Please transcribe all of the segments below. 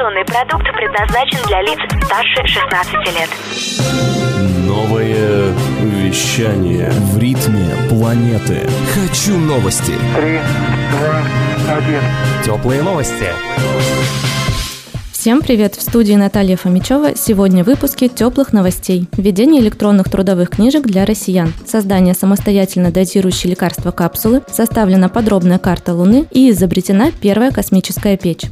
Информационный продукт предназначен для лиц старше 16 лет. Новое вещание в ритме планеты. Хочу новости. Три, два, один. Теплые новости. Всем привет! В студии Наталья Фомичева. Сегодня в выпуске теплых новостей. Введение электронных трудовых книжек для россиян. Создание самостоятельно дозирующей лекарства капсулы. Составлена подробная карта Луны и изобретена первая космическая печь.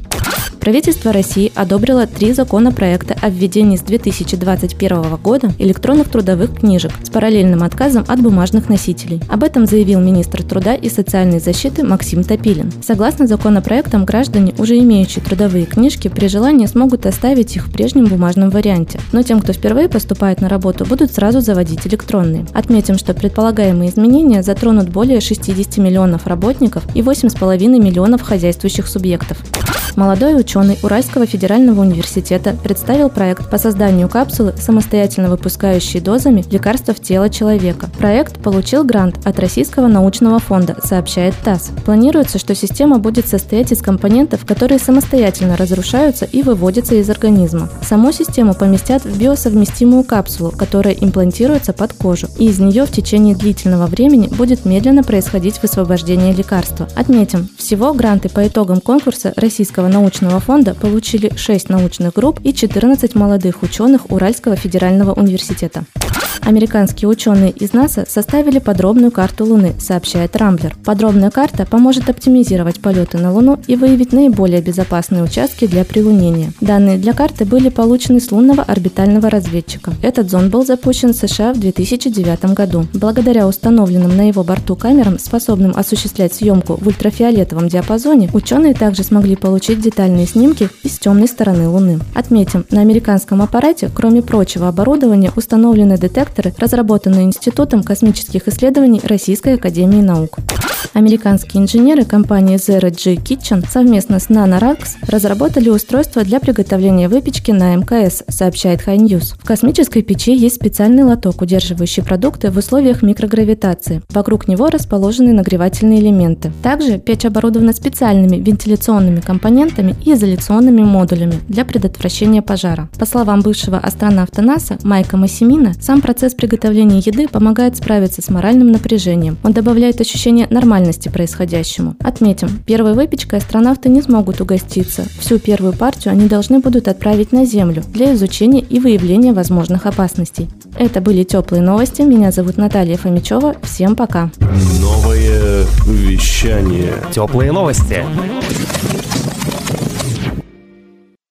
Правительство России одобрило три законопроекта о введении с 2021 года электронных трудовых книжек с параллельным отказом от бумажных носителей. Об этом заявил министр труда и социальной защиты Максим Топилин. Согласно законопроектам, граждане, уже имеющие трудовые книжки, при желании смогут оставить их в прежнем бумажном варианте. Но тем, кто впервые поступает на работу, будут сразу заводить электронные. Отметим, что предполагаемые изменения затронут более 60 миллионов работников и 8,5 миллионов хозяйствующих субъектов. Молодой ученый Уральского федерального университета представил проект по созданию капсулы, самостоятельно выпускающей дозами лекарства в тело человека. Проект получил грант от Российского научного фонда, сообщает ТАСС. Планируется, что система будет состоять из компонентов, которые самостоятельно разрушаются и выводятся из организма. Саму систему поместят в биосовместимую капсулу, которая имплантируется под кожу, и из нее в течение длительного времени будет медленно происходить высвобождение лекарства. Отметим, всего гранты по итогам конкурса Российского научного фонда получили 6 научных групп и 14 молодых ученых Уральского федерального университета. Американские ученые из НАСА составили подробную карту Луны, сообщает Рамблер. Подробная карта поможет оптимизировать полеты на Луну и выявить наиболее безопасные участки для прилунения. Данные для карты были получены с лунного орбитального разведчика. Этот зонд был запущен в США в 2009 году. Благодаря установленным на его борту камерам, способным осуществлять съемку в ультрафиолетовом диапазоне, ученые также смогли получить детальные снимки из темной стороны Луны. Отметим, на американском аппарате, кроме прочего оборудования, установлены детекторы реакторы, разработанные Институтом космических исследований Российской Академии Наук. Американские инженеры компании Zero G Kitchen совместно с NanoRax разработали устройство для приготовления выпечки на МКС, сообщает High News. В космической печи есть специальный лоток, удерживающий продукты в условиях микрогравитации. Вокруг него расположены нагревательные элементы. Также печь оборудована специальными вентиляционными компонентами и изоляционными модулями для предотвращения пожара. По словам бывшего астронавта НАСА Майка Массимина, сам процесс приготовления еды помогает справиться с моральным напряжением. Он добавляет ощущение нормальности нормальности происходящему. Отметим, первой выпечкой астронавты не смогут угоститься. Всю первую партию они должны будут отправить на Землю для изучения и выявления возможных опасностей. Это были теплые новости. Меня зовут Наталья Фомичева. Всем пока. Новое вещание. Теплые новости.